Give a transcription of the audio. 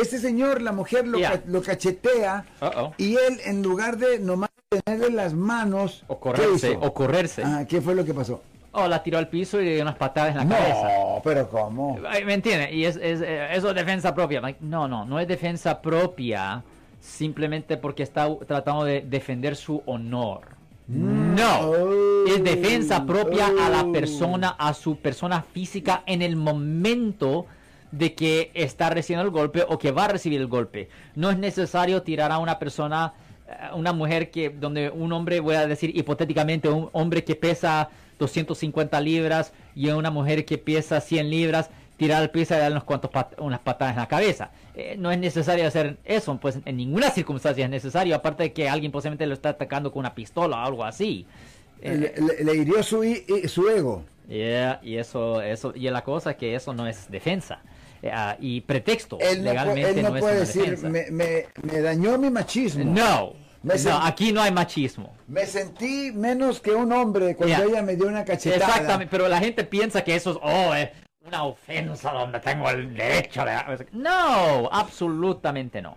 este señor, la mujer lo, Yeah. ca- lo cachetea y él, en lugar de nomás tenerle las manos, O ¿qué correrse, o correrse. Ah, ¿Qué fue lo que pasó? O la tiró al piso y le dio unas patadas en la cabeza. No, pero ¿cómo? ¿Me entiendes? Y es, es, eh, eso es defensa propia. Like, No, no, no es defensa propia simplemente porque está tratando de defender su honor. No. Oh. Es defensa propia a la Oh. persona, a su persona física en el momento de que está recibiendo el golpe o que va a recibir el golpe. No es necesario tirar a una persona, eh, una mujer que, donde un hombre, voy a decir hipotéticamente, un hombre que pesa 250 libras y una mujer que pesa 100 libras, tirar al piso y darle unos cuantos unas patadas en la cabeza. Eh, no es necesario hacer eso, pues en ninguna circunstancia es necesario, aparte de que alguien posiblemente lo está atacando con una pistola o algo así. Le, le- hirió su, su ego. Yeah, y eso, eso, y la cosa es que eso no es defensa. Ah, y pretexto, Él no, legalmente él no no, es puede una decir, me, me- me dañó mi machismo. No, Me no, aquí no hay machismo. Me sentí menos que un hombre cuando Yeah. ella me dio una cachetada. Exactamente, pero la gente piensa que eso es, oh, es una ofensa donde tengo el derecho de... No, absolutamente no.